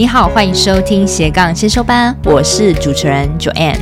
你好，欢迎收听斜杠先修班，我是主持人 Joanne。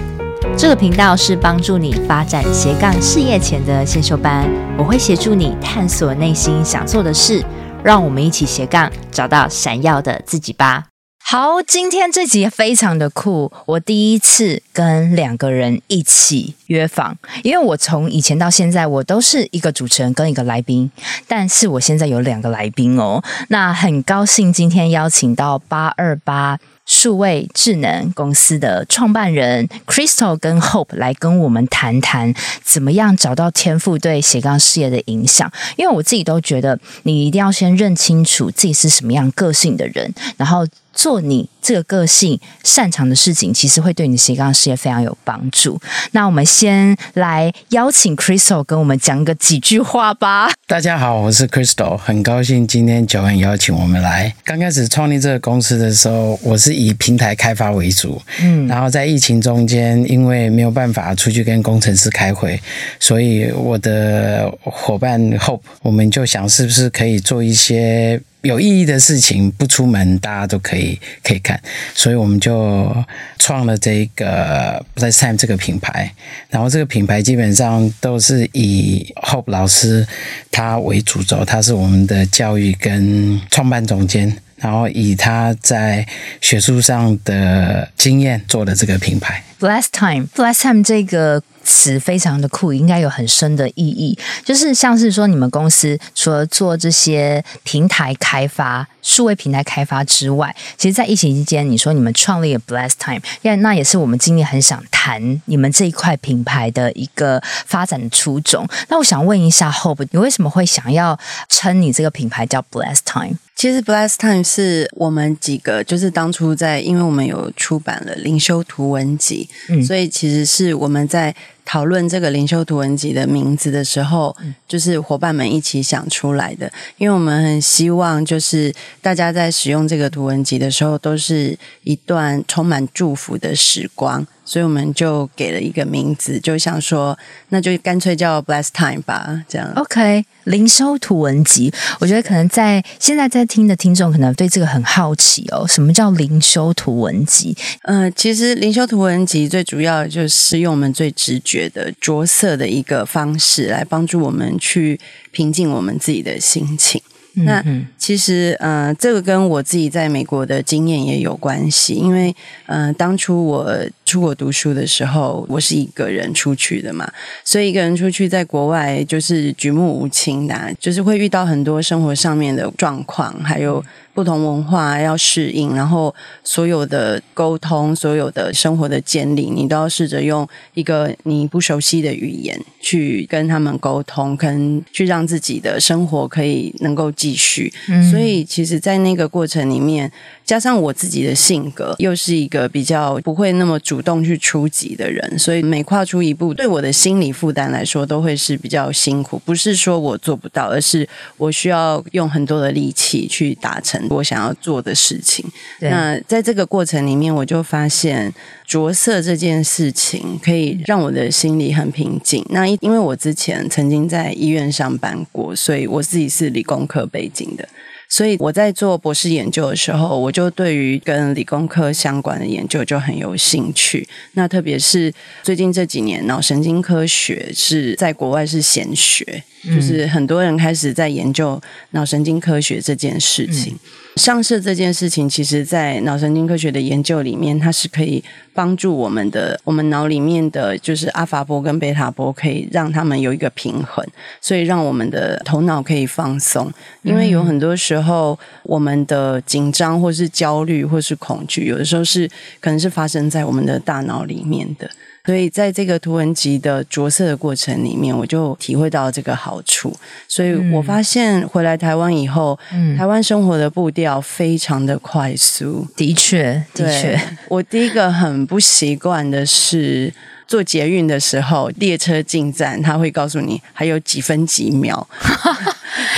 这个频道是帮助你发展斜杠事业前的先修班，我会协助你探索内心想做的事，让我们一起斜杠找到闪耀的自己吧。好，今天这集非常的酷，我第一次跟两个人一起约访，因为我从以前到现在，我都是一个主持人跟一个来宾，但是我现在有两个来宾哦，那很高兴今天邀请到八二八数位智能公司的创办人 Crystal 跟 Hope 来跟我们谈谈，怎么样找到天赋对斜杠事业的影响，因为我自己都觉得，你一定要先认清楚自己是什么样个性的人，然后。做你这个个性擅长的事情，其实会对你的斜杠事业非常有帮助。那我们先来邀请 Crystal 跟我们讲个几句话吧。大家好，我是 Crystal，很高兴今天 Joanne 邀请我们来。刚开始创立这个公司的时候，我是以平台开发为主，嗯，然后在疫情中间，因为没有办法出去跟工程师开会，所以我的伙伴 Hope，我们就想是不是可以做一些。有意义的事情不出门，大家都可以可以看，所以我们就创了这个 Bless Time 这个品牌。然后这个品牌基本上都是以 Hope 老师他为主轴，他是我们的教育跟创办总监，然后以他在学术上的经验做的这个品牌。Bless Time，Bless Time 这个。词非常的酷，应该有很深的意义。就是像是说，你们公司除了做这些平台开发、数位平台开发之外，其实，在疫情期间，你说你们创立了 Blessed Time，那那也是我们今天很想谈你们这一块品牌的一个发展的初衷。那我想问一下，Hope，你为什么会想要称你这个品牌叫 Blessed Time？其实 Blessed Time 是我们几个，就是当初在，因为我们有出版了灵修图文集，嗯，所以其实是我们在。讨论这个灵修图文集的名字的时候，就是伙伴们一起想出来的。因为我们很希望，就是大家在使用这个图文集的时候，都是一段充满祝福的时光。所以我们就给了一个名字，就想说，那就干脆叫 Blessed Time 吧，这样。OK，灵修图文集，我觉得可能在现在在听的听众可能对这个很好奇哦。什么叫灵修图文集？嗯、呃，其实灵修图文集最主要就是用我们最直觉的着色的一个方式来帮助我们去平静我们自己的心情。那其实，呃，这个跟我自己在美国的经验也有关系，因为，呃，当初我出国读书的时候，我是一个人出去的嘛，所以一个人出去在国外就是举目无亲的啊，就是会遇到很多生活上面的状况，还有。不同文化要适应，然后所有的沟通、所有的生活的建立，你都要试着用一个你不熟悉的语言去跟他们沟通，跟去让自己的生活可以能够继续。嗯。所以，其实，在那个过程里面，加上我自己的性格，又是一个比较不会那么主动去出击的人，所以每跨出一步，对我的心理负担来说，都会是比较辛苦。不是说我做不到，而是我需要用很多的力气去达成。我想要做的事情。那在这个过程里面，我就发现着色这件事情可以让我的心里很平静。那因为我之前曾经在医院上班过，所以我自己是理工科背景的。所以我在做博士研究的时候，我就对于跟理工科相关的研究就很有兴趣。那特别是最近这几年，脑神经科学是在国外是显学，就是很多人开始在研究脑神经科学这件事情。嗯上色这件事情，其实，在脑神经科学的研究里面，它是可以帮助我们的，我们脑里面的就是阿法波跟贝塔波，可以让他们有一个平衡，所以让我们的头脑可以放松。因为有很多时候，我们的紧张或是焦虑或是恐惧，有的时候是可能是发生在我们的大脑里面的。所以，在这个图文集的着色的过程里面，我就体会到这个好处。所以我发现回来台湾以后，嗯，台湾生活的步调非常的快速。的确，的确，我第一个很不习惯的是，坐捷运的时候，列车进站，他会告诉你还有几分几秒。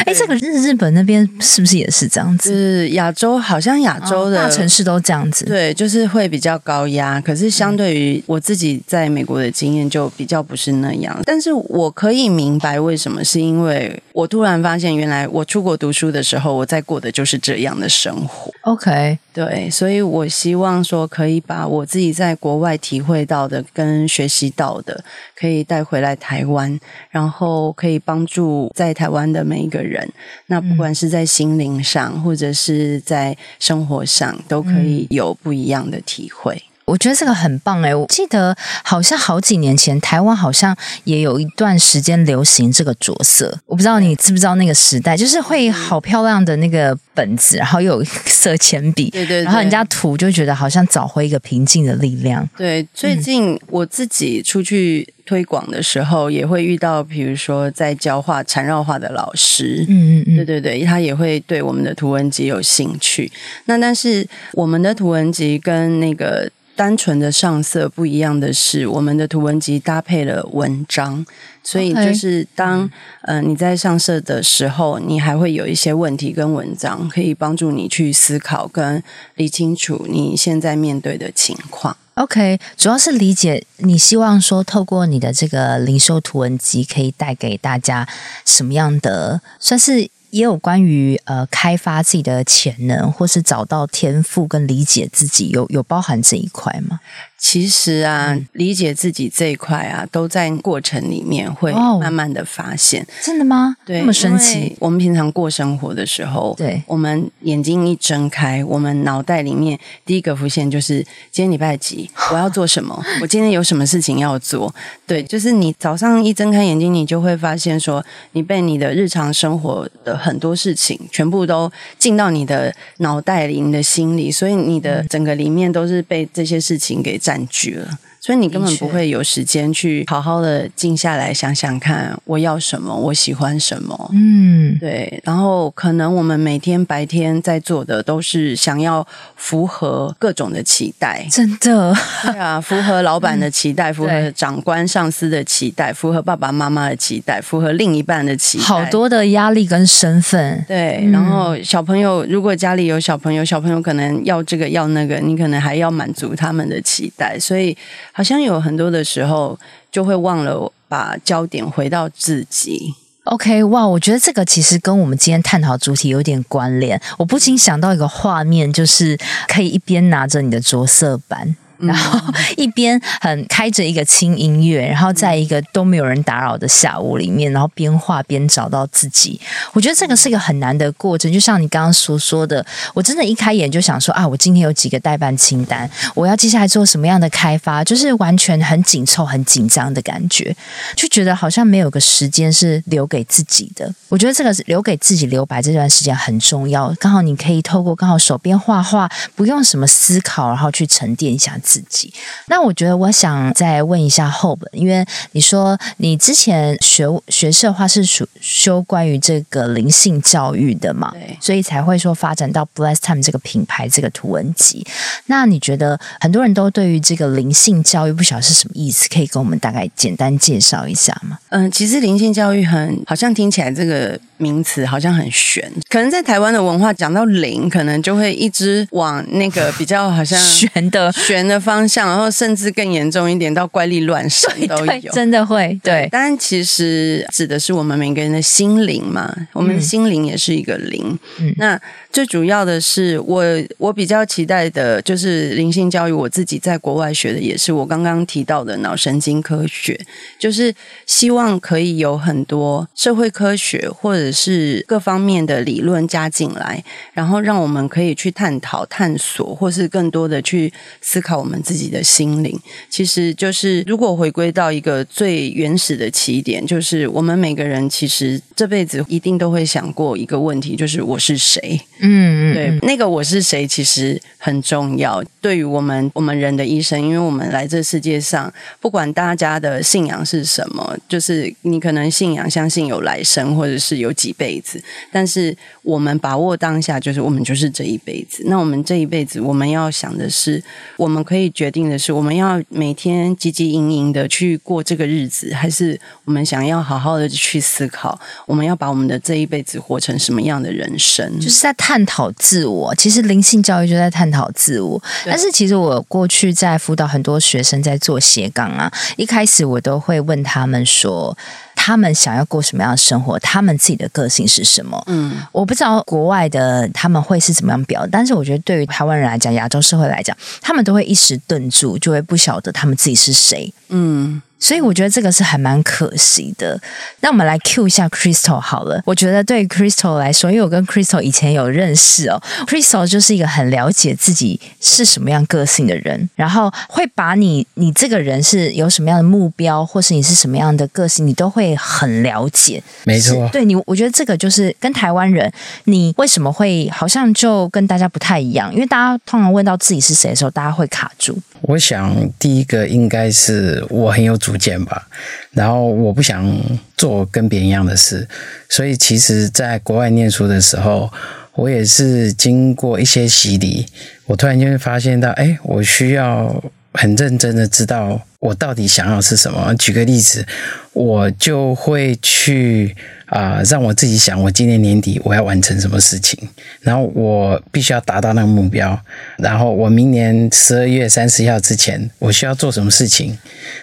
哎，这个日日本那边是不是也是这样子？是亚洲，好像亚洲的、哦、大城市都这样子。对，就是会比较高压。可是相对于我自己在美国的经验，就比较不是那样。但是我可以明白为什么，是因为我突然发现，原来我出国读书的时候，我在过的就是这样的生活。OK，对，所以我希望说，可以把我自己在国外体会到的跟学习到的，可以带回来台湾，然后可以帮助在台湾的每一个人。那不管是在心灵上，或者是在生活上，都可以有不一样的体会。我觉得这个很棒哎！我记得好像好几年前，台湾好像也有一段时间流行这个着色。我不知道你知不知道那个时代，就是会好漂亮的那个本子，然后又有色铅笔，对，对对，然后人家涂就觉得好像找回一个平静的力量。对，最近我自己出去推广的时候，也会遇到，比如说在教画缠绕画的老师，嗯嗯嗯，对对对，他也会对我们的图文集有兴趣。那但是我们的图文集跟那个。单纯的上色不一样的是，我们的图文集搭配了文章，所以就是当.呃你在上色的时候，你还会有一些问题跟文章可以帮助你去思考跟理清楚你现在面对的情况。OK，主要是理解你希望说透过你的这个零售图文集可以带给大家什么样的算是。也有关于呃开发自己的潜能，或是找到天赋跟理解自己，有有包含这一块吗？其实啊，嗯、理解自己这一块啊，都在过程里面会慢慢的发现。哦、真的吗？对，那么神奇。我们平常过生活的时候，对，我们眼睛一睁开，我们脑袋里面第一个浮现就是今天礼拜几，我要做什么？我今天有什么事情要做？对，就是你早上一睁开眼睛，你就会发现说，你被你的日常生活的很多事情全部都进到你的脑袋里、你的心里，所以你的整个里面都是被这些事情给。占感觉。所以你根本不会有时间去好好的静下来想想看，我要什么，我喜欢什么。嗯，对。然后可能我们每天白天在做的都是想要符合各种的期待，真的。对啊，符合老板的期待，嗯、符合长官上司的期待，符合爸爸妈妈的期待，符合另一半的期待。好多的压力跟身份。对。然后小朋友，如果家里有小朋友，小朋友可能要这个要那个，你可能还要满足他们的期待，所以。好像有很多的时候，就会忘了把焦点回到自己。OK，哇，我觉得这个其实跟我们今天探讨主题有点关联。我不禁想到一个画面，就是可以一边拿着你的着色板。然后一边很开着一个轻音乐，然后在一个都没有人打扰的下午里面，然后边画边找到自己。我觉得这个是一个很难的过程，就像你刚刚所说的，我真的一开眼就想说啊，我今天有几个代办清单，我要接下来做什么样的开发，就是完全很紧凑、很紧张的感觉，就觉得好像没有个时间是留给自己的。我觉得这个是留给自己留白这段时间很重要。刚好你可以透过刚好手边画画，不用什么思考，然后去沉淀一下。自己，那我觉得我想再问一下 Hope，因为你说你之前学学社话是属修关于这个灵性教育的嘛，对，所以才会说发展到 Bless Time 这个品牌这个图文集。那你觉得很多人都对于这个灵性教育不晓得是什么意思，可以跟我们大概简单介绍一下吗？嗯，其实灵性教育很好像听起来这个名词好像很玄，可能在台湾的文化讲到灵，可能就会一直往那个比较好像玄的玄的。方向，然后甚至更严重一点，到怪力乱神都有，真的会对。当然，其实指的是我们每个人的心灵嘛，我们的心灵也是一个灵。嗯，那最主要的是，我我比较期待的就是灵性教育。我自己在国外学的也是我刚刚提到的脑神经科学，就是希望可以有很多社会科学或者是各方面的理论加进来，然后让我们可以去探讨、探索，或是更多的去思考我们。我们自己的心灵，其实就是如果回归到一个最原始的起点，就是我们每个人其实这辈子一定都会想过一个问题，就是我是谁？嗯，嗯，对，那个我是谁其实很重要。对于我们我们人的一生，因为我们来这世界上，不管大家的信仰是什么，就是你可能信仰相信有来生，或者是有几辈子，但是我们把握当下，就是我们就是这一辈子。那我们这一辈子，我们要想的是，我们可以决定的是，我们要每天汲汲营营的去过这个日子，还是我们想要好好的去思考，我们要把我们的这一辈子活成什么样的人生？就是在探讨自我。其实灵性教育就在探讨自我。但是其实我过去在辅导很多学生在做斜杠啊，一开始我都会问他们说，他们想要过什么样的生活？他们自己的个性是什么？嗯，我不知道国外的他们会是怎么样表，但是我觉得对于台湾人来讲，亚洲社会来讲，他们都会一时顿住，就会不晓得他们自己是谁。嗯。所以我觉得这个是还蛮可惜的。那我们来 cue 一下 Crystal 好了。我觉得对 Crystal 来说，因为我跟 Crystal 以前有认识哦，Crystal 就是一个很了解自己是什么样个性的人，然后会把你你这个人是有什么样的目标，或是你是什么样的个性，你都会很了解。没错，对你，我觉得这个就是跟台湾人，你为什么会好像就跟大家不太一样？因为大家通常问到自己是谁的时候，大家会卡住。我想第一个应该是我很有主见吧，然后我不想做跟别人一样的事，所以其实在国外念书的时候，我也是经过一些洗礼，我突然间会发现到，哎，我需要很认真的知道我到底想要是什么。举个例子，我就会去。啊、呃，让我自己想，我今年年底我要完成什么事情，然后我必须要达到那个目标，然后我明年十二月三十号之前，我需要做什么事情，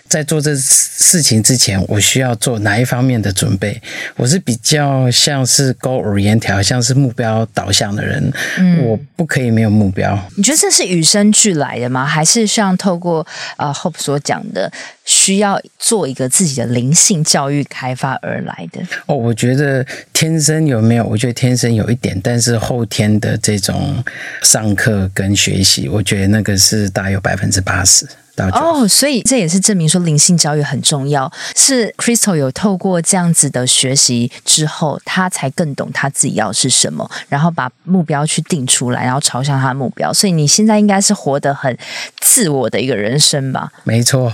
在做这事情之前，我需要做哪一方面的准备？我是比较像是 goal oriented，像是目标导向的人，嗯，我不可以没有目标。你觉得这是与生俱来的吗？还是像透过呃 Hope 所讲的，需要做一个自己的灵性教育开发而来的？哦，我。觉得天生有没有？我觉得天生有一点，但是后天的这种上课跟学习，我觉得那个是大约百分之八十。哦，oh, 所以这也是证明说灵性教育很重要。是 Crystal 有透过这样子的学习之后，他才更懂他自己要是什么，然后把目标去定出来，然后朝向他的目标。所以你现在应该是活得很自我的一个人生吧？没错。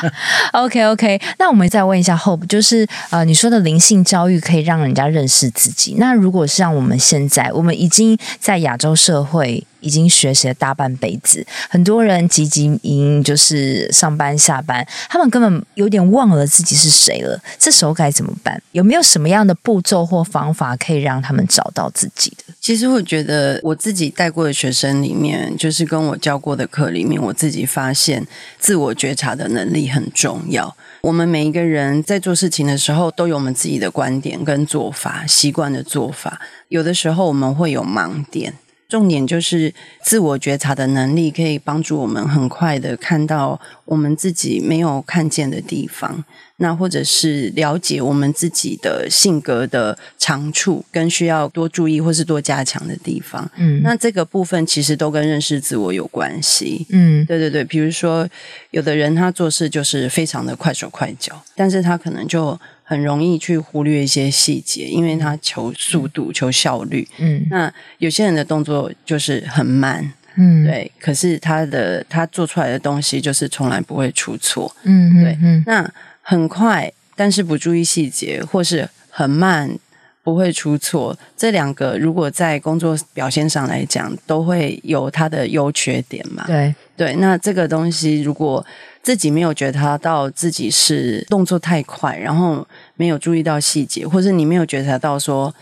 OK OK，那我们再问一下 Hope，就是呃，你说的灵性教育可以让人家认识自己。那如果是像我们现在，我们已经在亚洲社会。已经学习了大半辈子，很多人汲汲营营，就是上班下班，他们根本有点忘了自己是谁了。这时候该怎么办？有没有什么样的步骤或方法可以让他们找到自己的？其实我觉得我自己带过的学生里面，就是跟我教过的课里面，我自己发现自我觉察的能力很重要。我们每一个人在做事情的时候，都有我们自己的观点跟做法、习惯的做法。有的时候我们会有盲点。重点就是自我觉察的能力，可以帮助我们很快的看到我们自己没有看见的地方，那或者是了解我们自己的性格的长处跟需要多注意或是多加强的地方。嗯，那这个部分其实都跟认识自我有关系。嗯，对对对，比如说有的人他做事就是非常的快手快脚，但是他可能就。很容易去忽略一些细节，因为他求速度、求效率。嗯，那有些人的动作就是很慢。嗯，对。可是他的他做出来的东西就是从来不会出错。嗯，对。嗯，那很快，但是不注意细节，或是很慢，不会出错。这两个如果在工作表现上来讲，都会有它的优缺点嘛。对对。那这个东西如果。自己没有觉察到自己是动作太快，然后没有注意到细节，或是你没有觉察到说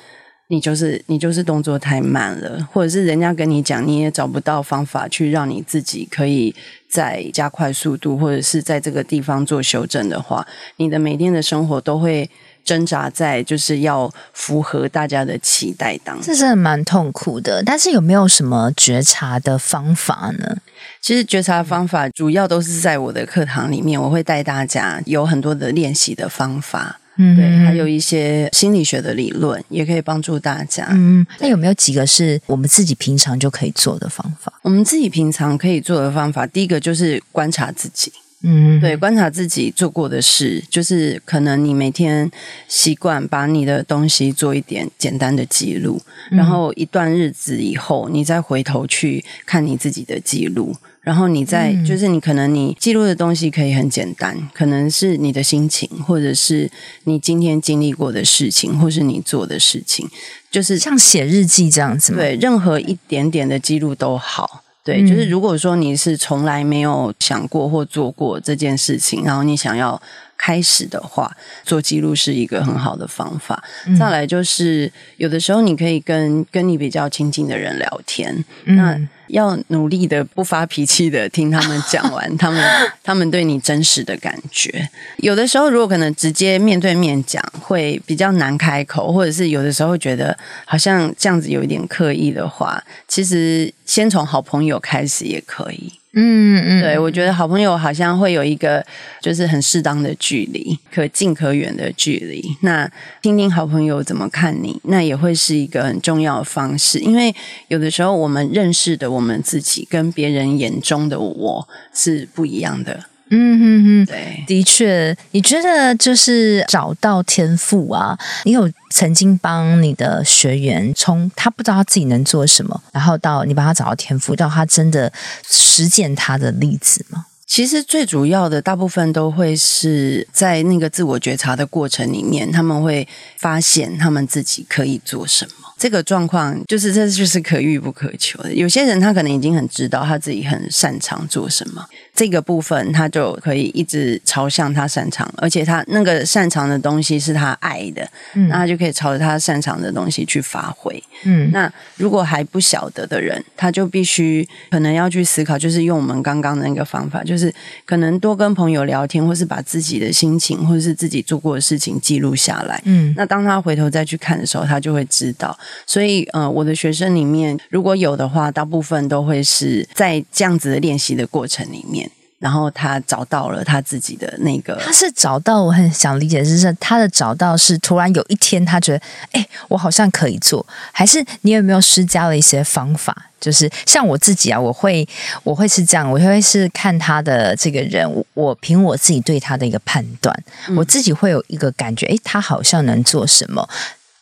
你就是你就是动作太慢了，或者是人家跟你讲，你也找不到方法去让你自己可以再加快速度，或者是在这个地方做修正的话，你的每天的生活都会挣扎在就是要符合大家的期待当中，这是蛮痛苦的。但是有没有什么觉察的方法呢？其实觉察方法主要都是在我的课堂里面，我会带大家有很多的练习的方法，嗯，对，还有一些心理学的理论也可以帮助大家。嗯，那有没有几个是我们自己平常就可以做的方法？我们自己平常可以做的方法，第一个就是观察自己。嗯，对，观察自己做过的事，就是可能你每天习惯把你的东西做一点简单的记录，嗯、然后一段日子以后，你再回头去看你自己的记录，然后你再、嗯、就是你可能你记录的东西可以很简单，可能是你的心情，或者是你今天经历过的事情，或是你做的事情，就是像写日记这样子吗？对，任何一点点的记录都好。对，就是如果说你是从来没有想过或做过这件事情，然后你想要开始的话，做记录是一个很好的方法。嗯、再来就是，有的时候你可以跟跟你比较亲近的人聊天，嗯、那。要努力的不发脾气的听他们讲完，他们 他们对你真实的感觉。有的时候如果可能直接面对面讲，会比较难开口，或者是有的时候觉得好像这样子有一点刻意的话，其实先从好朋友开始也可以。嗯嗯，对，我觉得好朋友好像会有一个就是很适当的距离，可近可远的距离。那听听好朋友怎么看你，那也会是一个很重要的方式。因为有的时候我们认识的我们自己，跟别人眼中的我是不一样的。嗯哼哼，对，的确，你觉得就是找到天赋啊？你有曾经帮你的学员从他不知道他自己能做什么，然后到你帮他找到天赋，到他真的实践他的例子吗？其实最主要的，大部分都会是在那个自我觉察的过程里面，他们会发现他们自己可以做什么。这个状况就是这就是可遇不可求的。有些人他可能已经很知道他自己很擅长做什么，这个部分他就可以一直朝向他擅长，而且他那个擅长的东西是他爱的，嗯，那他就可以朝着他擅长的东西去发挥。嗯，那如果还不晓得的人，他就必须可能要去思考，就是用我们刚刚的那个方法，就是可能多跟朋友聊天，或是把自己的心情或者是自己做过的事情记录下来。嗯，那当他回头再去看的时候，他就会知道。所以，呃，我的学生里面如果有的话，大部分都会是在这样子的练习的过程里面，然后他找到了他自己的那个。他是找到，我很想理解，就是他的找到是突然有一天他觉得，哎，我好像可以做，还是你有没有施加了一些方法？就是像我自己啊，我会我会是这样，我会是看他的这个人，我凭我自己对他的一个判断，嗯、我自己会有一个感觉，哎，他好像能做什么。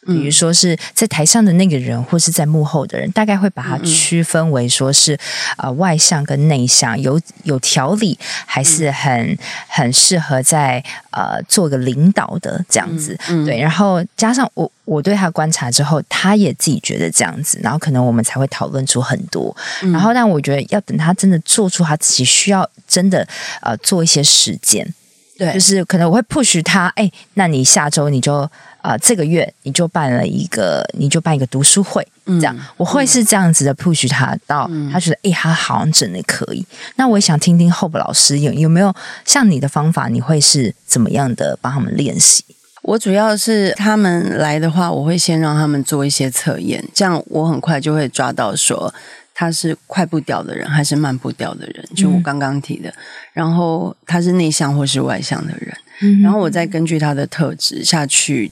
比如说是在台上的那个人，或是在幕后的人，大概会把它区分为说是呃外向跟内向，有有条理，还是很很适合在呃做个领导的这样子。对，然后加上我我对他观察之后，他也自己觉得这样子，然后可能我们才会讨论出很多。然后但我觉得要等他真的做出他自己需要真的呃做一些实践，对，就是可能我会 push 他，哎，那你下周你就。啊、呃，这个月你就办了一个，你就办一个读书会，这样、嗯、我会是这样子的 push 他到，嗯、他觉得哎，他好像真的可以。那我也想听听 Hope 老师有有没有像你的方法，你会是怎么样的帮他们练习？我主要是他们来的话，我会先让他们做一些测验，这样我很快就会抓到说他是快步调的人还是慢步调的人，就我刚刚提的，嗯、然后他是内向或是外向的人。然后我再根据他的特质下去。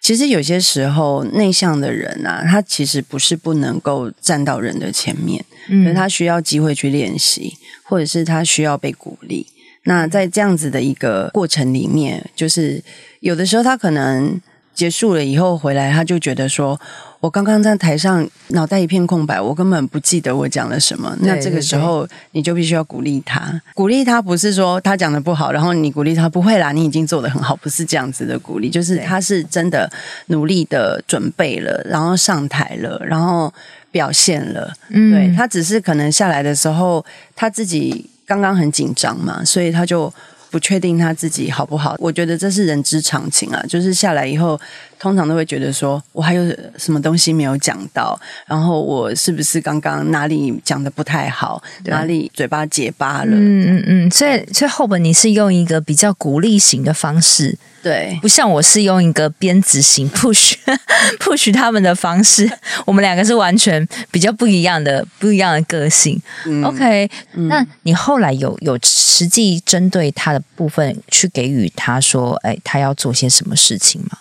其实有些时候内向的人啊，他其实不是不能够站到人的前面，嗯，他需要机会去练习，或者是他需要被鼓励。那在这样子的一个过程里面，就是有的时候他可能结束了以后回来，他就觉得说。我刚刚在台上脑袋一片空白，我根本不记得我讲了什么。那这个时候你就必须要鼓励他，鼓励他不是说他讲的不好，然后你鼓励他不会啦，你已经做的很好，不是这样子的鼓励，就是他是真的努力的准备了，然后上台了，然后表现了。嗯，对，他只是可能下来的时候他自己刚刚很紧张嘛，所以他就。不确定他自己好不好，我觉得这是人之常情啊。就是下来以后，通常都会觉得说，我还有什么东西没有讲到，然后我是不是刚刚哪里讲的不太好，对哪里嘴巴结巴了？嗯嗯嗯。所以，所以后本你是用一个比较鼓励型的方式。对，不像我是用一个鞭子型 push push 他们的方式，我们两个是完全比较不一样的不一样的个性。嗯、OK，、嗯、那你后来有有实际针对他的部分去给予他说，哎，他要做些什么事情吗？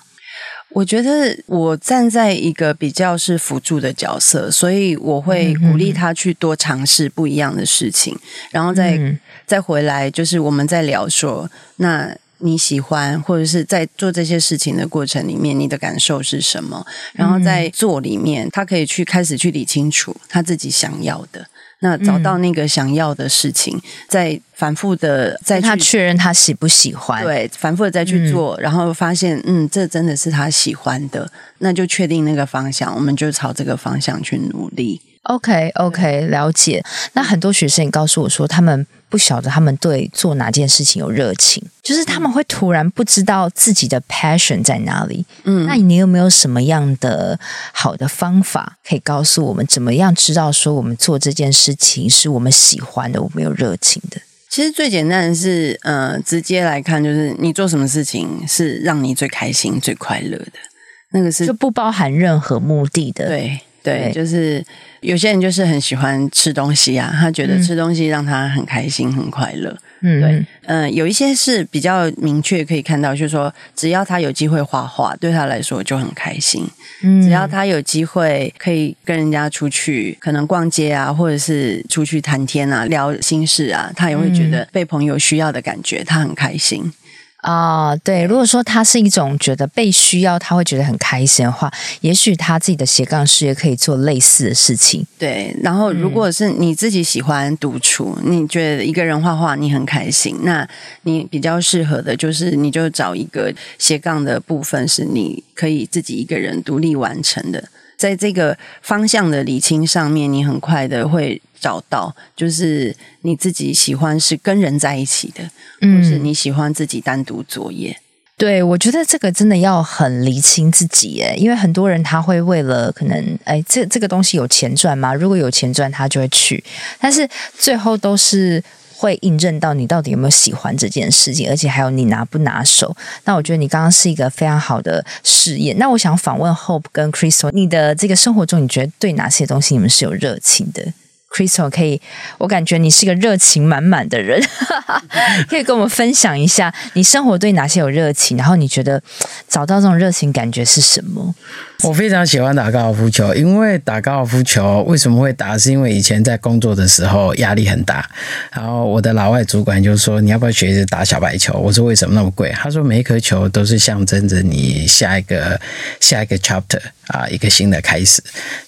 我觉得我站在一个比较是辅助的角色，所以我会鼓励他去多尝试不一样的事情，然后再、嗯、再回来，就是我们在聊说，那你喜欢或者是在做这些事情的过程里面，你的感受是什么？然后在做里面，他可以去开始去理清楚他自己想要的。那找到那个想要的事情，嗯、再反复的再去他确认他喜不喜欢，对，反复的再去做，嗯、然后发现，嗯，这真的是他喜欢的，那就确定那个方向，我们就朝这个方向去努力。OK，OK，okay, okay, 了解。那很多学生也告诉我说，他们不晓得他们对做哪件事情有热情，就是他们会突然不知道自己的 passion 在哪里。嗯，那你有没有什么样的好的方法可以告诉我们，怎么样知道说我们做这件事情是我们喜欢的，我们有热情的？其实最简单的是，呃，直接来看，就是你做什么事情是让你最开心、最快乐的，那个是就不包含任何目的的。对。对，就是有些人就是很喜欢吃东西啊，他觉得吃东西让他很开心、很快乐。嗯，对，嗯、呃，有一些是比较明确可以看到，就是说，只要他有机会画画，对他来说就很开心。嗯，只要他有机会可以跟人家出去，可能逛街啊，或者是出去谈天啊、聊心事啊，他也会觉得被朋友需要的感觉，他很开心。啊、哦，对，如果说他是一种觉得被需要，他会觉得很开心的话，也许他自己的斜杠事业可以做类似的事情。对，然后如果是你自己喜欢独处，嗯、你觉得一个人画画你很开心，那你比较适合的就是你就找一个斜杠的部分是你可以自己一个人独立完成的，在这个方向的理清上面，你很快的会。找到就是你自己喜欢是跟人在一起的，嗯，或是你喜欢自己单独作业。对，我觉得这个真的要很厘清自己耶，因为很多人他会为了可能，哎，这这个东西有钱赚吗？如果有钱赚，他就会去，但是最后都是会印证到你到底有没有喜欢这件事情，而且还有你拿不拿手。那我觉得你刚刚是一个非常好的试验。那我想访问 Hope 跟 Crystal，你的这个生活中，你觉得对哪些东西你们是有热情的？Crystal 可以，我感觉你是个热情满满的人，可以跟我们分享一下你生活对哪些有热情，然后你觉得找到这种热情感觉是什么？我非常喜欢打高尔夫球，因为打高尔夫球为什么会打？是因为以前在工作的时候压力很大，然后我的老外主管就说，你要不要学着打小白球？我说为什么那么贵？他说每一颗球都是象征着你下一个下一个 chapter 啊，一个新的开始，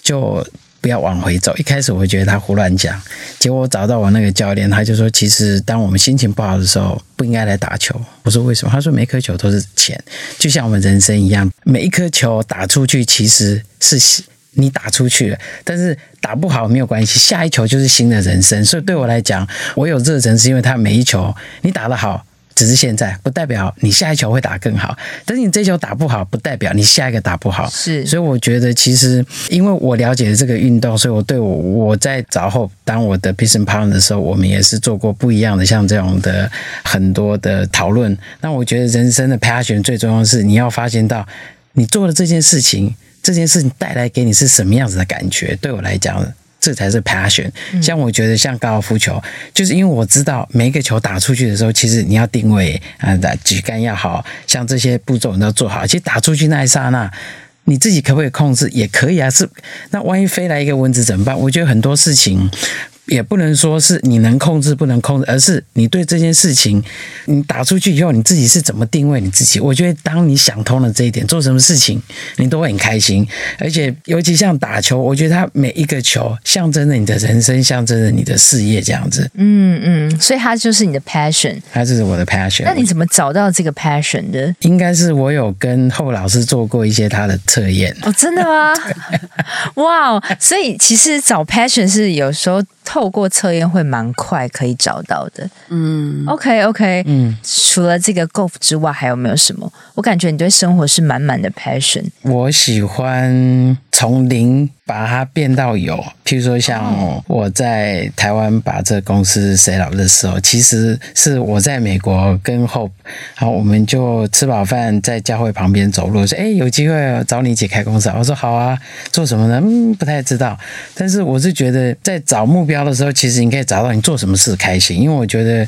就。不要往回走。一开始我会觉得他胡乱讲，结果我找到我那个教练，他就说：“其实当我们心情不好的时候，不应该来打球。”我说：“为什么？”他说：“每颗球都是钱，就像我们人生一样，每一颗球打出去其实是你打出去了，但是打不好没有关系，下一球就是新的人生。所以对我来讲，我有热忱是因为他每一球你打得好。”只是现在，不代表你下一球会打更好。但是你这球打不好，不代表你下一个打不好。是，所以我觉得其实，因为我了解了这个运动，所以我对我我在找后当我的 business partner 的时候，我们也是做过不一样的像这种的很多的讨论。那我觉得人生的 passion 最重要的是你要发现到你做的这件事情，这件事情带来给你是什么样子的感觉。对我来讲。这才是 passion。像我觉得，像高尔夫球，就是因为我知道每一个球打出去的时候，其实你要定位啊，举杆要好，像这些步骤你要做好。其实打出去那一刹那，你自己可不可以控制？也可以啊。是，那万一飞来一个蚊子怎么办？我觉得很多事情。也不能说是你能控制不能控制，而是你对这件事情，你打出去以后，你自己是怎么定位你自己？我觉得当你想通了这一点，做什么事情你都会很开心。而且尤其像打球，我觉得它每一个球象征着你的人生，象征着你的事业这样子。嗯嗯，所以它就是你的 passion，它就是我的 passion。那你怎么找到这个 passion 的？应该是我有跟后老师做过一些他的测验。哦，真的吗？哇，wow, 所以其实找 passion 是有时候。透过测验会蛮快可以找到的。嗯，OK OK。嗯，除了这个 golf 之外，还有没有什么？我感觉你对生活是满满的 passion。我喜欢从零把它变到有。譬如说，像我在台湾把这个公司 set up 的时候，其实是我在美国跟 Hope，然后我们就吃饱饭在教会旁边走路，说：“哎，有机会找你一起开公司。”我说：“好啊，做什么呢？嗯，不太知道。”但是我是觉得在找目标的时候，其实你可以找到你做什么事开心，因为我觉得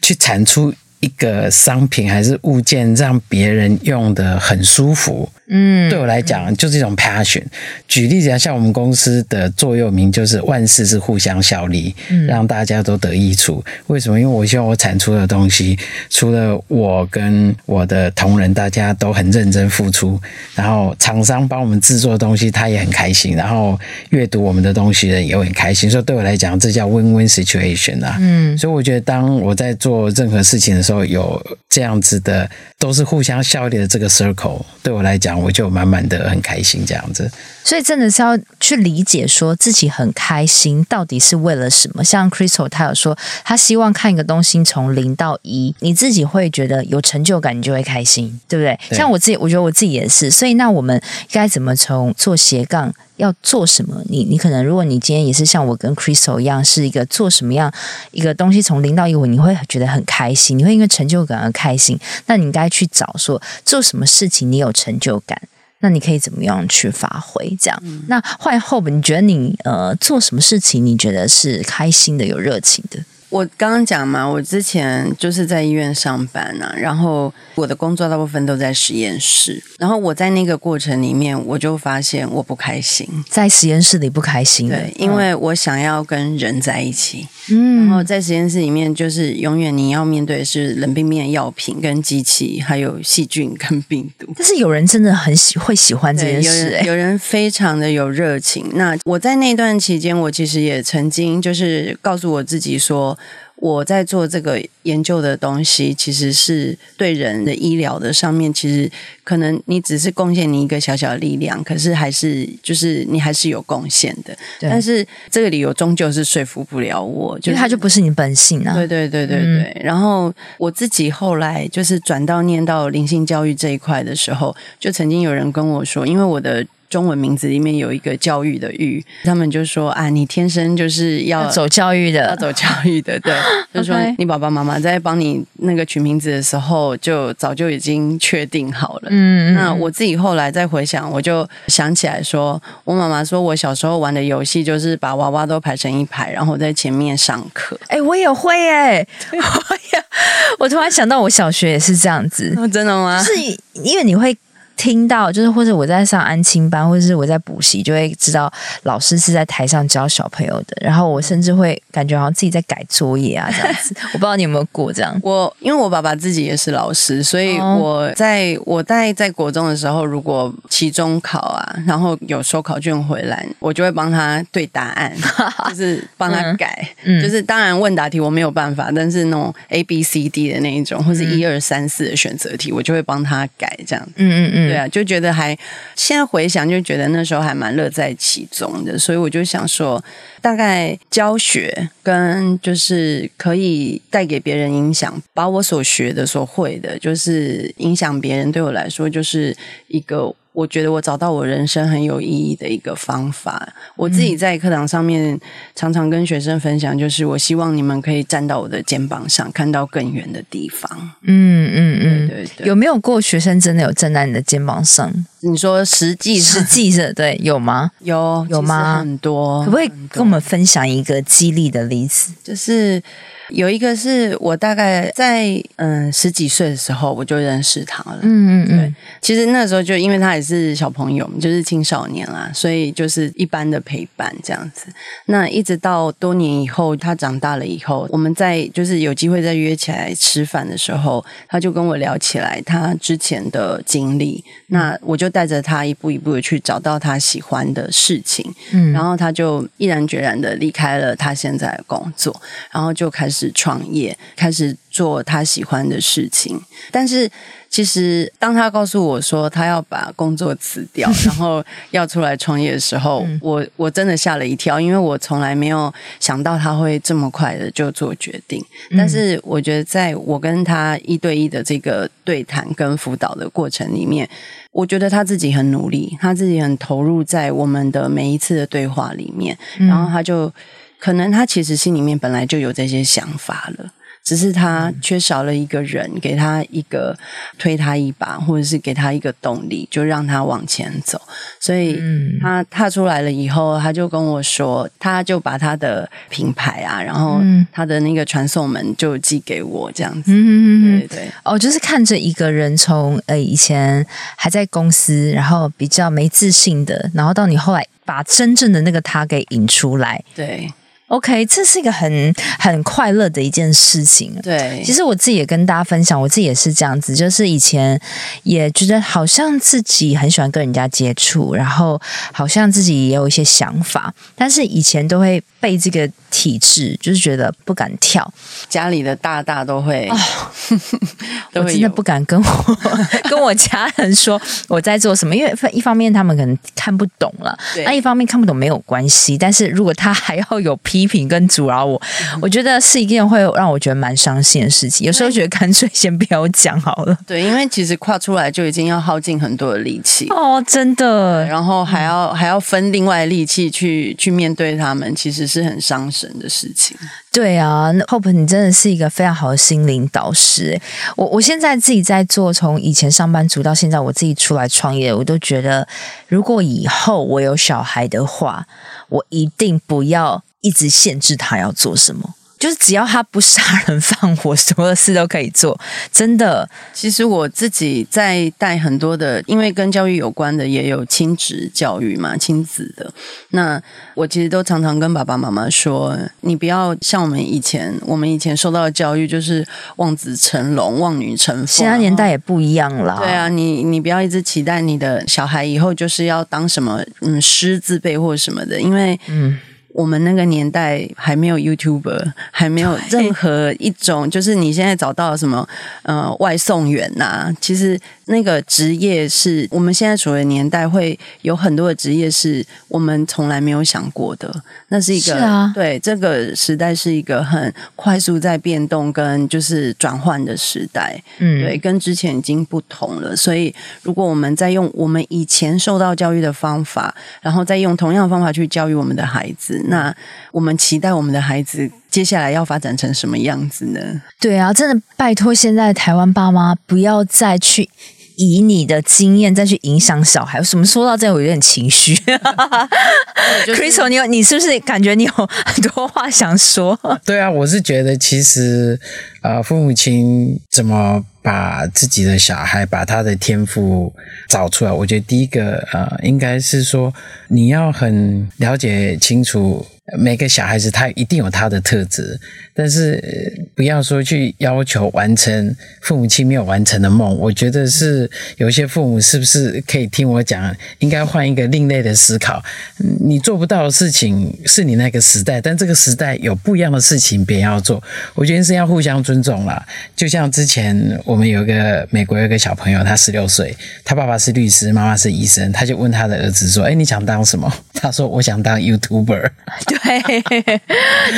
去产出一个商品还是物件，让别人用得很舒服，嗯，对我来讲就是一种 passion。举例子啊，像我们公司的座右铭就是万事是互相效力，嗯，让大家都得益处。为什么？因为我希望我产出的东西，除了我跟我的同仁大家都很认真付出，然后厂商帮我们制作的东西他也很开心，然后阅读我们的东西的人也很开心。所以对我来讲，这叫 win-win situation 啊。嗯，所以我觉得当我在做任何事情的时候，有这样子的都是互相效力的这个 circle，对我来讲。我就满满的很开心这样子，所以真的是要去理解说自己很开心到底是为了什么。像 Crystal 他有说，他希望看一个东西从零到一，你自己会觉得有成就感，你就会开心，对不对？对。像我自己，我觉得我自己也是。所以那我们该怎么从做斜杠要做什么？你你可能如果你今天也是像我跟 Crystal 一样，是一个做什么样一个东西从零到一，你会觉得很开心，你会因为成就感而开心。那你应该去找说做什么事情你有成就感。那你可以怎么样去发挥？这样，嗯、那换后边，你觉得你呃做什么事情，你觉得是开心的、有热情的？我刚刚讲嘛，我之前就是在医院上班啊，然后我的工作大部分都在实验室，然后我在那个过程里面，我就发现我不开心，在实验室里不开心，对，因为我想要跟人在一起，嗯，然后在实验室里面，就是永远你要面对的是冷冰冰的药品跟机器，还有细菌跟病毒。但是有人真的很喜会喜欢这件事，有人，有人非常的有热情。那我在那段期间，我其实也曾经就是告诉我自己说。我在做这个研究的东西，其实是对人的医疗的上面，其实可能你只是贡献你一个小小的力量，可是还是就是你还是有贡献的。但是这个理由终究是说服不了我，就是，因为它就不是你本性啊。对对对对对。嗯。然后我自己后来就是转到念到灵性教育这一块的时候，就曾经有人跟我说，因为我的。中文名字里面有一个教育的育，他们就说啊，你天生就是要，要走教育的，要走教育的，对，就说你爸爸妈妈在帮你那个取名字的时候，就早就已经确定好了。嗯，那我自己后来再回想，我就想起来说，我妈妈说我小时候玩的游戏就是把娃娃都排成一排，然后在前面上课。哎、欸，我也会哎、欸，我突然想到我小学也是这样子，哦、真的吗？是因为你会。听到就是，或者我在上安亲班，或者是我在补习，就会知道老师是在台上教小朋友的。然后我甚至会感觉好像自己在改作业啊，这样子。我不知道你有没有过这样。我因为我爸爸自己也是老师，所以我在我在在国中的时候，如果期中考啊，然后有收考卷回来，我就会帮他对答案，就是帮他改。嗯，就是当然问答题我没有办法，但是那种 A B C D 的那一种，或是一二三四的选择题，我就会帮他改这样。嗯嗯嗯。对啊，就觉得还现在回想，就觉得那时候还蛮乐在其中的，所以我就想说，大概教学跟就是可以带给别人影响，把我所学的、所会的，就是影响别人，对我来说就是一个。我觉得我找到我人生很有意义的一个方法。我自己在课堂上面常常跟学生分享，就是我希望你们可以站到我的肩膀上，看到更远的地方。嗯嗯嗯，对对对。有没有过学生真的有站在你的肩膀上？你说实际实际的对有吗？有有吗？很多。可不可以跟我们分享一个激励的例子？就是。有一个是我大概在嗯十几岁的时候我就认识他了，嗯嗯嗯，对，其实那时候就因为他也是小朋友，就是青少年啦，所以就是一般的陪伴这样子。那一直到多年以后，他长大了以后，我们在就是有机会再约起来吃饭的时候，他就跟我聊起来他之前的经历。那我就带着他一步一步的去找到他喜欢的事情，嗯，然后他就毅然决然的离开了他现在的工作，然后就开始。创业，开始做他喜欢的事情，但是其实当他告诉我说他要把工作辞掉，然后要出来创业的时候，嗯、我我真的吓了一跳，因为我从来没有想到他会这么快的就做决定。但是我觉得，在我跟他一对一的这个对谈跟辅导的过程里面，我觉得他自己很努力，他自己很投入在我们的每一次的对话里面，然后他就。可能他其实心里面本来就有这些想法了，只是他缺少了一个人，给他一个推他一把，或者是给他一个动力，就让他往前走。所以他踏出来了以后，他就跟我说，他就把他的品牌啊，然后他的那个传送门就寄给我，这样子。嗯，对对。哦，就是看着一个人从呃以前还在公司，然后比较没自信的，然后到你后来把真正的那个他给引出来。对。OK，这是一个很很快乐的一件事情。对，其实我自己也跟大家分享，我自己也是这样子，就是以前也觉得好像自己很喜欢跟人家接触，然后好像自己也有一些想法，但是以前都会被这个体制，就是觉得不敢跳。家里的大大都会，哦、我真的不敢跟我 跟我家人说我在做什么，因为一方面他们可能看不懂了，那一方面看不懂没有关系，但是如果他还要有批。批评跟阻挠我，我觉得是一件会让我觉得蛮伤心的事情。有时候觉得干脆先不要讲好了。对，因为其实跨出来就已经要耗尽很多的力气哦，真的。然后还要、嗯、还要分另外的力气去去面对他们，其实是很伤神的事情。对啊，Hope，你真的是一个非常好的心灵导师。我我现在自己在做，从以前上班族到现在我自己出来创业，我都觉得，如果以后我有小孩的话，我一定不要。一直限制他要做什么，就是只要他不杀人放火，什么事都可以做。真的，其实我自己在带很多的，因为跟教育有关的，也有亲子教育嘛，亲子的。那我其实都常常跟爸爸妈妈说，你不要像我们以前，我们以前受到的教育就是望子成龙、望女成凤。现在年代也不一样了。对啊，你你不要一直期待你的小孩以后就是要当什么嗯师字辈或者什么的，因为嗯。我们那个年代还没有 YouTuber，还没有任何一种，就是你现在找到什么呃外送员呐、啊，其实那个职业是我们现在处的年代会有很多的职业是我们从来没有想过的。那是一个是、啊、对这个时代是一个很快速在变动跟就是转换的时代，嗯，对，跟之前已经不同了。所以如果我们在用我们以前受到教育的方法，然后再用同样的方法去教育我们的孩子。那我们期待我们的孩子接下来要发展成什么样子呢？对啊，真的拜托，现在台湾爸妈不要再去以你的经验再去影响小孩。什么说到这，我有点情绪。Crystal，你有你是不是感觉你有很多话想说？对啊，我是觉得其实呃，父母亲怎么把自己的小孩把他的天赋找出来？我觉得第一个呃，应该是说你要很了解清楚。每个小孩子他一定有他的特质，但是不要说去要求完成父母亲没有完成的梦。我觉得是有些父母是不是可以听我讲，应该换一个另类的思考。你做不到的事情是你那个时代，但这个时代有不一样的事情别人要做。我觉得是要互相尊重啦。就像之前我们有一个美国有个小朋友，他十六岁，他爸爸是律师，妈妈是医生，他就问他的儿子说：“哎，你想当什么？”他说：“我想当 YouTuber。” 对，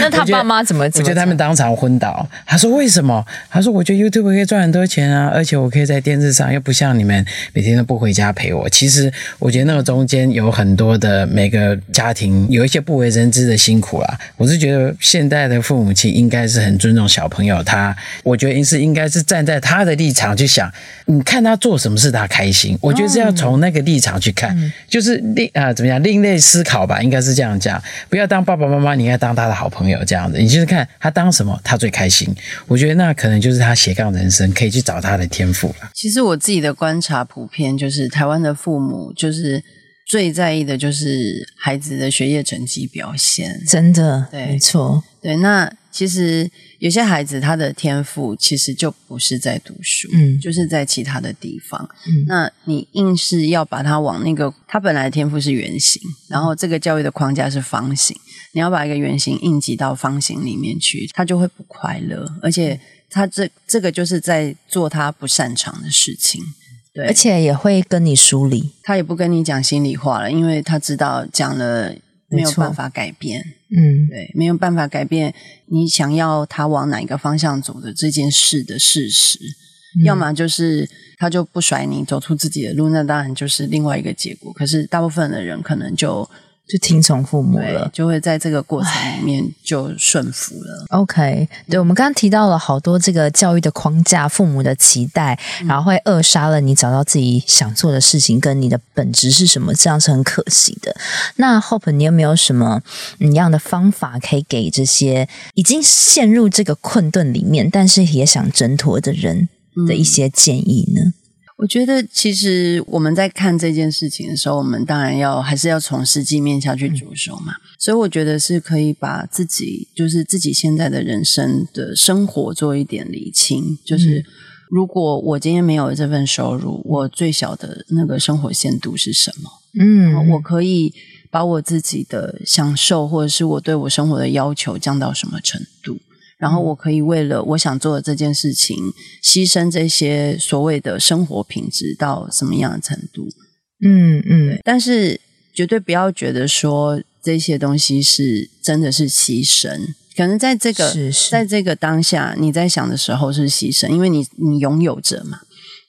那他爸妈怎么？我觉，我觉得他们当场昏倒。他说：“为什么？”他说：“我觉得 YouTube 可以赚很多钱啊，而且我可以在电视上，又不像你们每天都不回家陪我。”其实我觉得那个中间有很多的每个家庭有一些不为人知的辛苦啊。我是觉得现代的父母亲应该是很尊重小朋友，他我觉得是应该是站在他的立场去想，你看他做什么事他开心。我觉得是要从那个立场去看，嗯、就是另啊怎么样另类思考吧，应该是这样讲，不要当爸爸妈妈。妈，你应该当他的好朋友这样子，你就是看他当什么，他最开心。我觉得那可能就是他斜杠人生，可以去找他的天赋了。其实我自己的观察，普遍就是台湾的父母就是最在意的就是孩子的学业成绩表现，真的，对，没错，对。那其实。有些孩子他的天赋其实就不是在读书，嗯，就是在其他的地方。嗯，那你硬是要把他往那个他本来的天赋是圆形，然后这个教育的框架是方形，你要把一个圆形硬挤到方形里面去，他就会不快乐，而且他这这个就是在做他不擅长的事情，对，而且也会跟你疏离，他也不跟你讲心里话了，因为他知道讲了。没有办法改变，嗯，对，没有办法改变你想要他往哪一个方向走的这件事的事实，嗯、要么就是他就不甩你走出自己的路，那当然就是另外一个结果。可是大部分的人可能就就听从父母了，就会在这个过程里面就顺服了。OK，对，我们刚刚提到了好多这个教育的框架、父母的期待，嗯、然后会扼杀了你找到自己想做的事情跟你的本质是什么，这样是很可惜的。那 Hope，你有没有什么一样的方法可以给这些已经陷入这个困顿里面，但是也想挣脱的人的一些建议呢？嗯我觉得，其实我们在看这件事情的时候，我们当然要还是要从实际面下去着手嘛。嗯、所以，我觉得是可以把自己，就是自己现在的人生的生活做一点理清。就是，如果我今天没有这份收入，我最小的那个生活限度是什么？嗯，我可以把我自己的享受，或者是我对我生活的要求降到什么程度？然后我可以为了我想做的这件事情，牺牲这些所谓的生活品质到什么样的程度？嗯嗯。但是绝对不要觉得说这些东西是真的是牺牲。可能在这个是是在这个当下，你在想的时候是牺牲，因为你你拥有着嘛。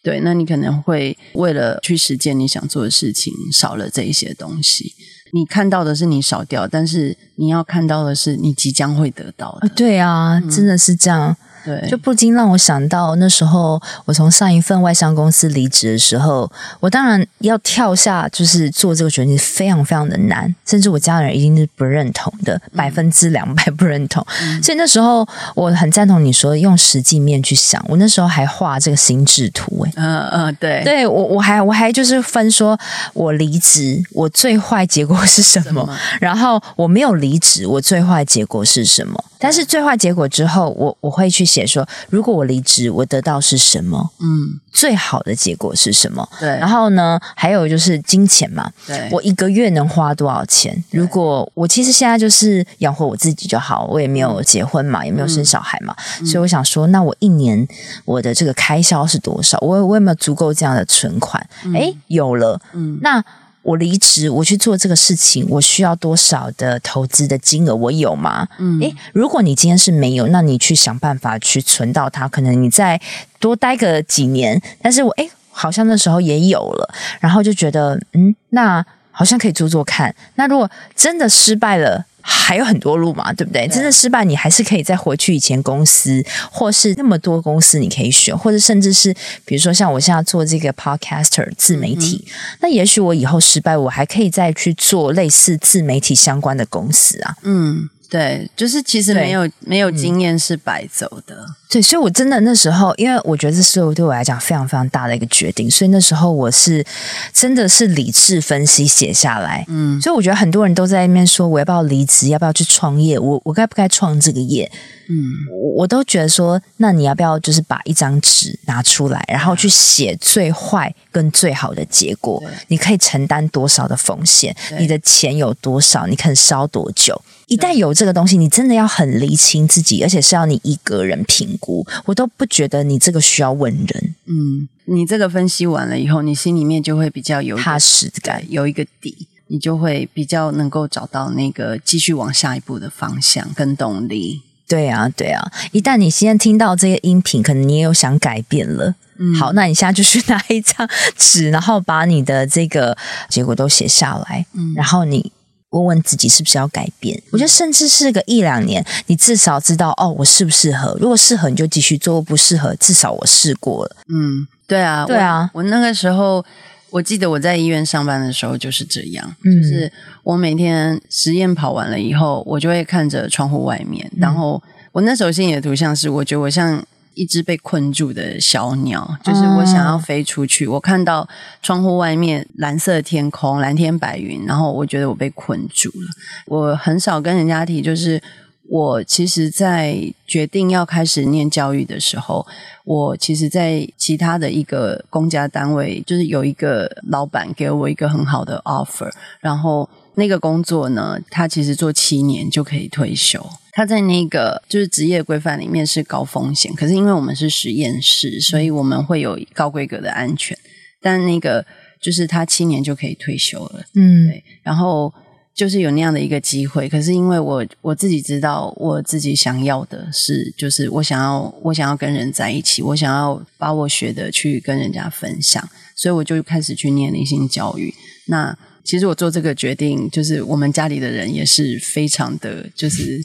对，那你可能会为了去实践你想做的事情，少了这一些东西。你看到的是你少掉，但是你要看到的是你即将会得到的。对啊，嗯、真的是这样。对，就不禁让我想到那时候我从上一份外商公司离职的时候，我当然要跳下，就是做这个决定非常非常的难，甚至我家人一定是不认同的，百分之两百不认同。嗯、所以那时候我很赞同你说用实际面去想，我那时候还画这个心智图，哎，嗯嗯，对，对我我还我还就是分说我离职我最坏结果是什么，什么然后我没有离职我最坏结果是什么。但是最坏结果之后，我我会去写说，如果我离职，我得到是什么？嗯，最好的结果是什么？对。然后呢，还有就是金钱嘛。对。我一个月能花多少钱？如果我其实现在就是养活我自己就好，我也没有结婚嘛，也没有生小孩嘛，嗯、所以我想说，那我一年我的这个开销是多少？我我有没有足够这样的存款？哎、嗯，有了。嗯，那。我离职，我去做这个事情，我需要多少的投资的金额？我有吗？嗯，诶，如果你今天是没有，那你去想办法去存到它。可能你再多待个几年，但是我诶，好像那时候也有了，然后就觉得，嗯，那好像可以做做看。那如果真的失败了，还有很多路嘛，对不对？真的失败，你还是可以再回去以前公司，或是那么多公司你可以选，或者甚至是比如说像我现在做这个 podcaster 自媒体，嗯、那也许我以后失败，我还可以再去做类似自媒体相关的公司啊。嗯。对，就是其实没有没有经验是白走的。对，所以，我真的那时候，因为我觉得这是我对我来讲非常非常大的一个决定，所以那时候我是真的是理智分析写下来。嗯，所以我觉得很多人都在那边说，我要不要离职，要不要去创业，我我该不该创这个业？嗯，我我都觉得说，那你要不要就是把一张纸拿出来，然后去写最坏跟最好的结果？你可以承担多少的风险？你的钱有多少？你肯烧多久？一旦有这个东西，你真的要很厘清自己，而且是要你一个人评估。我都不觉得你这个需要问人。嗯，你这个分析完了以后，你心里面就会比较有踏实感，有一个底，你就会比较能够找到那个继续往下一步的方向跟动力。对啊，对啊。一旦你现在听到这些音频，可能你也有想改变了。嗯，好，那你现在就去拿一张纸，然后把你的这个结果都写下来。嗯，然后你。问问自己是不是要改变？我觉得甚至是个一两年，你至少知道哦，我适不适合？如果适合，你就继续做；不适合，至少我试过了。嗯，对啊，对啊我。我那个时候，我记得我在医院上班的时候就是这样，嗯、就是我每天实验跑完了以后，我就会看着窗户外面，然后我那时候心里的图像是，我觉得我像。一只被困住的小鸟，就是我想要飞出去。Oh. 我看到窗户外面蓝色天空，蓝天白云，然后我觉得我被困住了。我很少跟人家提，就是我其实，在决定要开始念教育的时候，我其实，在其他的一个公家单位，就是有一个老板给我一个很好的 offer，然后那个工作呢，他其实做七年就可以退休。他在那个就是职业规范里面是高风险，可是因为我们是实验室，所以我们会有高规格的安全。但那个就是他七年就可以退休了，嗯，对。然后就是有那样的一个机会，可是因为我我自己知道我自己想要的是，就是我想要我想要跟人在一起，我想要把我学的去跟人家分享，所以我就开始去念灵性教育。那其实我做这个决定，就是我们家里的人也是非常的，就是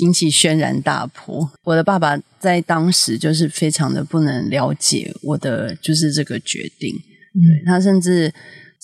引起轩然大波。我的爸爸在当时就是非常的不能了解我的就是这个决定，对，他甚至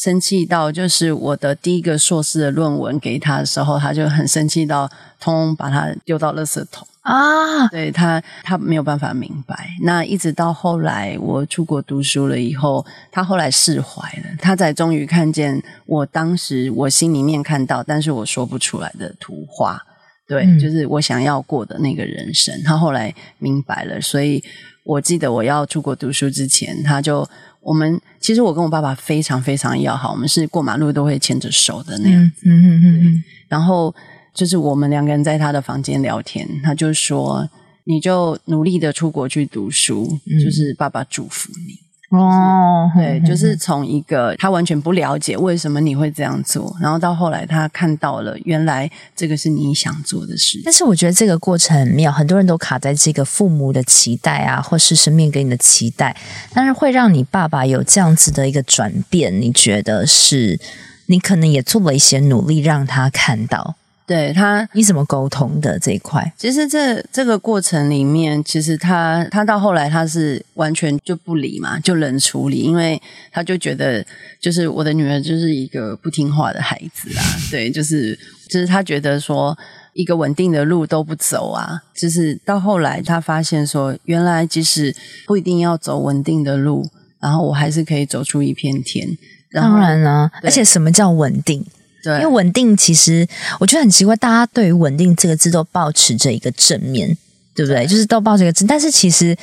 生气到，就是我的第一个硕士的论文给他的时候，他就很生气到，通通把它丢到垃圾桶。啊，对他，他没有办法明白。那一直到后来我出国读书了以后，他后来释怀了，他才终于看见我当时我心里面看到，但是我说不出来的图画。对，嗯、就是我想要过的那个人生。他后来明白了，所以我记得我要出国读书之前，他就我们其实我跟我爸爸非常非常要好，我们是过马路都会牵着手的那样子。嗯嗯嗯嗯，然后。就是我们两个人在他的房间聊天，他就说：“你就努力的出国去读书，嗯、就是爸爸祝福你。”哦，对，嗯、就是从一个他完全不了解为什么你会这样做，然后到后来他看到了，原来这个是你想做的事。但是我觉得这个过程很妙，很多人都卡在这个父母的期待啊，或是生命给你的期待，但是会让你爸爸有这样子的一个转变，你觉得是你可能也做了一些努力让他看到。对他，你怎么沟通的这一块？其实这这个过程里面，其实他他到后来他是完全就不理嘛，就冷处理，因为他就觉得就是我的女儿就是一个不听话的孩子啊，对，就是就是他觉得说一个稳定的路都不走啊，就是到后来他发现说，原来即使不一定要走稳定的路，然后我还是可以走出一片天。当然了，对而且什么叫稳定？对，因为稳定，其实我觉得很奇怪，大家对于“稳定”这个字都保持着一个正面，对不对？就是都抱着一个字，但是其实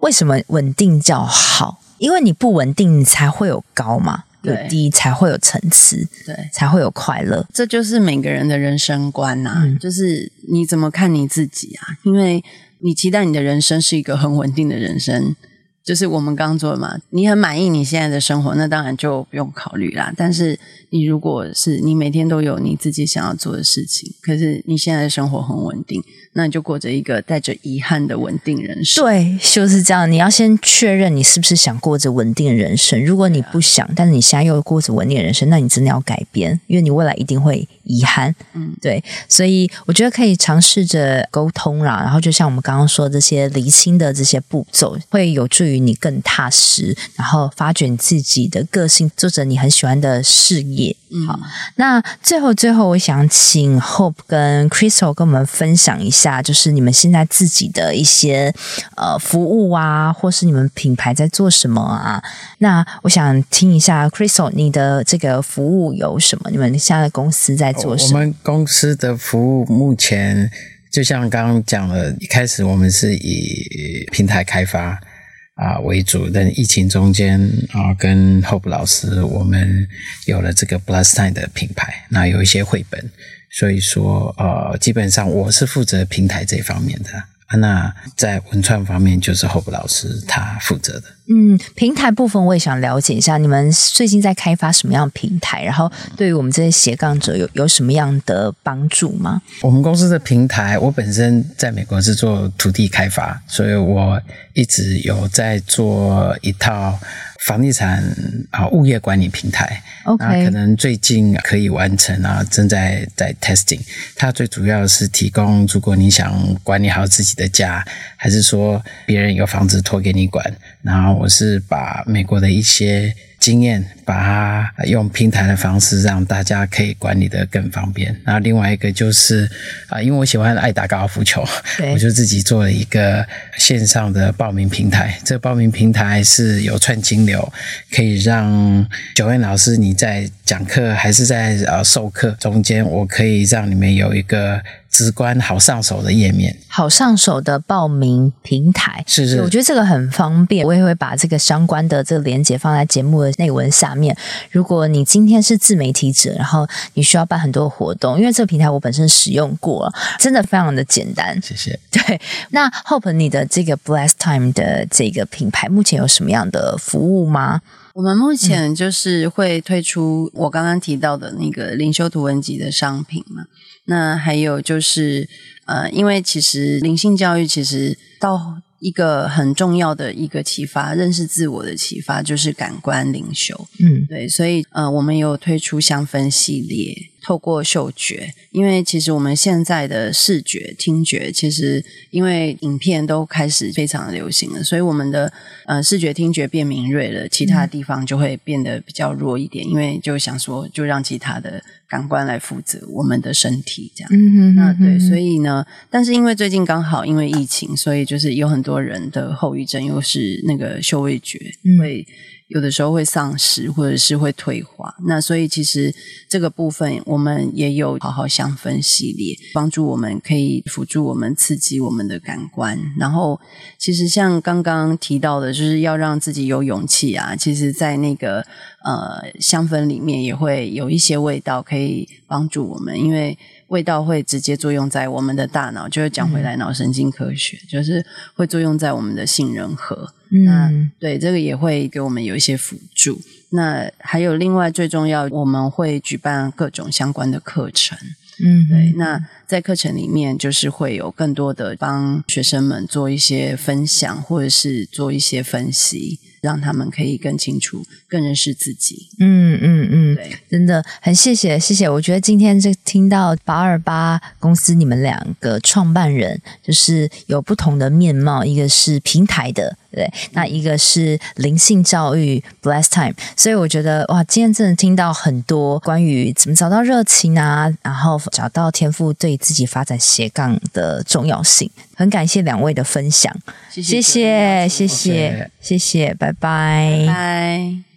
为什么稳定叫好？因为你不稳定，你才会有高嘛，有低才会有层次，对，才会有快乐。这就是每个人的人生观呐、啊，嗯、就是你怎么看你自己啊？因为你期待你的人生是一个很稳定的人生。就是我们刚做的嘛，你很满意你现在的生活，那当然就不用考虑啦。但是你如果是你每天都有你自己想要做的事情，可是你现在的生活很稳定，那你就过着一个带着遗憾的稳定人生。对，就是这样。你要先确认你是不是想过着稳定的人生。如果你不想，但是你现在又过着稳定的人生，那你真的要改变，因为你未来一定会遗憾。嗯，对。所以我觉得可以尝试着沟通啦，然后就像我们刚刚说的这些厘清的这些步骤，会有助于你更踏实，然后发掘你自己的个性，做着你很喜欢的事业。嗯，好，那最后最后，我想请 Hope 跟 Crystal 跟我们分享一下，就是你们现在自己的一些呃服务啊，或是你们品牌在做什么啊？那我想听一下 Crystal，你的这个服务有什么？你们现在的公司在做什么？我们公司的服务目前就像刚刚讲了，一开始我们是以平台开发。啊，为主。但疫情中间啊，跟 Hope 老师，我们有了这个 Blastine 的品牌，那有一些绘本，所以说呃，基本上我是负责平台这方面的。那在文创方面，就是 Hope 老师他负责的。嗯，平台部分我也想了解一下，你们最近在开发什么样的平台？然后对于我们这些斜杠者有有什么样的帮助吗？我们公司的平台，我本身在美国是做土地开发，所以我一直有在做一套。房地产啊，物业管理平台，OK，那可能最近可以完成啊，正在在 testing。它最主要是提供，如果你想管理好自己的家，还是说别人有房子托给你管，然后我是把美国的一些。经验，把它用平台的方式让大家可以管理的更方便。然后另外一个就是啊，因为我喜欢爱打高尔夫球，我就自己做了一个线上的报名平台。这个报名平台是有串金流，可以让 Joanne 老师你在讲课还是在呃授课中间，我可以让你们有一个。直观好上手的页面，好上手的报名平台，是是，我觉得这个很方便。我也会把这个相关的这个连接放在节目的内文下面。如果你今天是自媒体者，然后你需要办很多活动，因为这个平台我本身使用过了，真的非常的简单。谢谢。对，那 Hope 你的这个 Blastime 的这个品牌目前有什么样的服务吗？我们目前就是会推出我刚刚提到的那个灵修图文集的商品嘛。那还有就是，呃，因为其实灵性教育其实到一个很重要的一个启发，认识自我的启发就是感官灵修。嗯，对，所以呃，我们有推出香氛系列，透过嗅觉，因为其实我们现在的视觉、听觉，其实因为影片都开始非常流行了，所以我们的呃视觉、听觉变敏锐了，其他地方就会变得比较弱一点，因为就想说，就让其他的感官来负责我们的身体，这样。嗯哼哼哼，那对，所以呢，但是因为最近刚好因为疫情，所以就是有很多人的后遗症，又是那个嗅味觉会。有的时候会丧失，或者是会退化。那所以其实这个部分，我们也有好好香氛系列，帮助我们可以辅助我们刺激我们的感官。然后，其实像刚刚提到的，就是要让自己有勇气啊。其实，在那个呃香氛里面，也会有一些味道可以帮助我们，因为。味道会直接作用在我们的大脑，就是讲回来脑神经科学，嗯、就是会作用在我们的杏仁核。嗯，那对这个也会给我们有一些辅助。那还有另外最重要，我们会举办各种相关的课程。嗯，对。那在课程里面，就是会有更多的帮学生们做一些分享，或者是做一些分析。让他们可以更清楚、更认识自己。嗯嗯嗯，对，真的很谢谢谢谢。我觉得今天这听到八二八公司你们两个创办人，就是有不同的面貌，一个是平台的。对，那一个是灵性教育 Bless Time，所以我觉得哇，今天真的听到很多关于怎么找到热情啊，然后找到天赋对自己发展斜杠的重要性。很感谢两位的分享。谢谢谢谢谢谢拜。拜拜。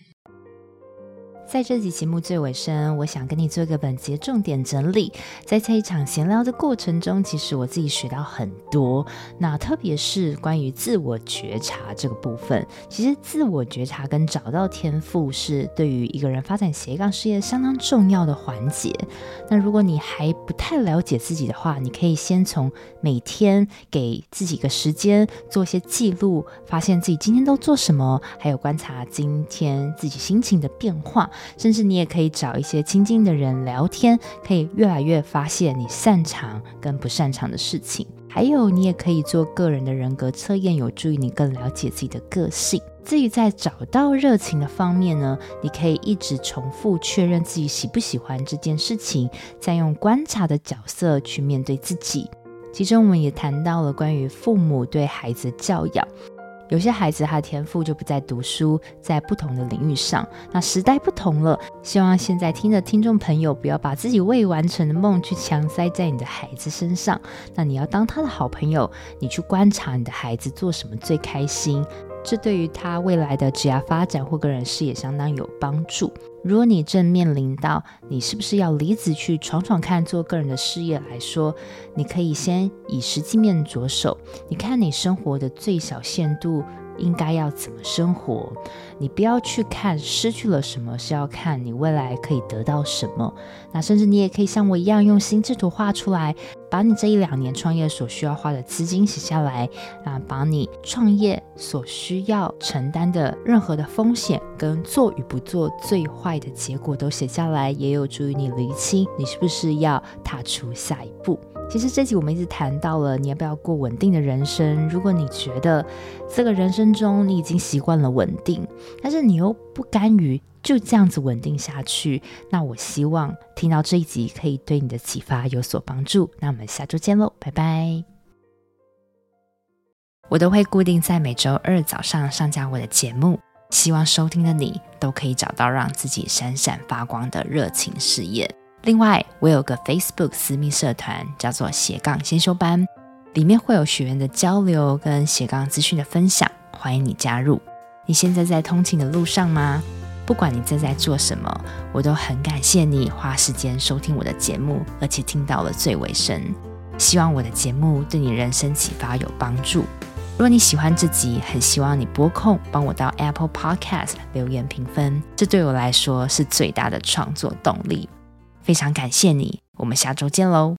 在这集节目最尾声，我想跟你做一个本节重点整理。在这一场闲聊的过程中，其实我自己学到很多。那特别是关于自我觉察这个部分，其实自我觉察跟找到天赋是对于一个人发展斜杠事业相当重要的环节。那如果你还不太了解自己的话，你可以先从每天给自己个时间做一些记录，发现自己今天都做什么，还有观察今天自己心情的变化。甚至你也可以找一些亲近的人聊天，可以越来越发现你擅长跟不擅长的事情。还有，你也可以做个人的人格测验，有助于你更了解自己的个性。至于在找到热情的方面呢，你可以一直重复确认自己喜不喜欢这件事情，再用观察的角色去面对自己。其中，我们也谈到了关于父母对孩子教养。有些孩子他的天赋就不在读书，在不同的领域上。那时代不同了，希望现在听的听众朋友不要把自己未完成的梦去强塞在你的孩子身上。那你要当他的好朋友，你去观察你的孩子做什么最开心。这对于他未来的职业发展或个人事业相当有帮助。如果你正面临到你是不是要离职去闯闯看，做个人的事业来说，你可以先以实际面着手。你看你生活的最小限度应该要怎么生活？你不要去看失去了什么，是要看你未来可以得到什么。那甚至你也可以像我一样用心智图画出来。把你这一两年创业所需要花的资金写下来，啊，把你创业所需要承担的任何的风险跟做与不做最坏的结果都写下来，也有助于你厘清你是不是要踏出下一步。其实这集我们一直谈到了你要不要过稳定的人生。如果你觉得这个人生中你已经习惯了稳定，但是你又不甘于。就这样子稳定下去，那我希望听到这一集可以对你的启发有所帮助。那我们下周见喽，拜拜！我都会固定在每周二早上上架我的节目，希望收听的你都可以找到让自己闪闪发光的热情事业。另外，我有个 Facebook 私密社团，叫做斜杠先修班，里面会有学员的交流跟斜杠资讯的分享，欢迎你加入。你现在在通勤的路上吗？不管你正在做什么，我都很感谢你花时间收听我的节目，而且听到了最尾声。希望我的节目对你人生启发有帮助。如果你喜欢这集，很希望你播控帮我到 Apple Podcast 留言评分，这对我来说是最大的创作动力。非常感谢你，我们下周见喽。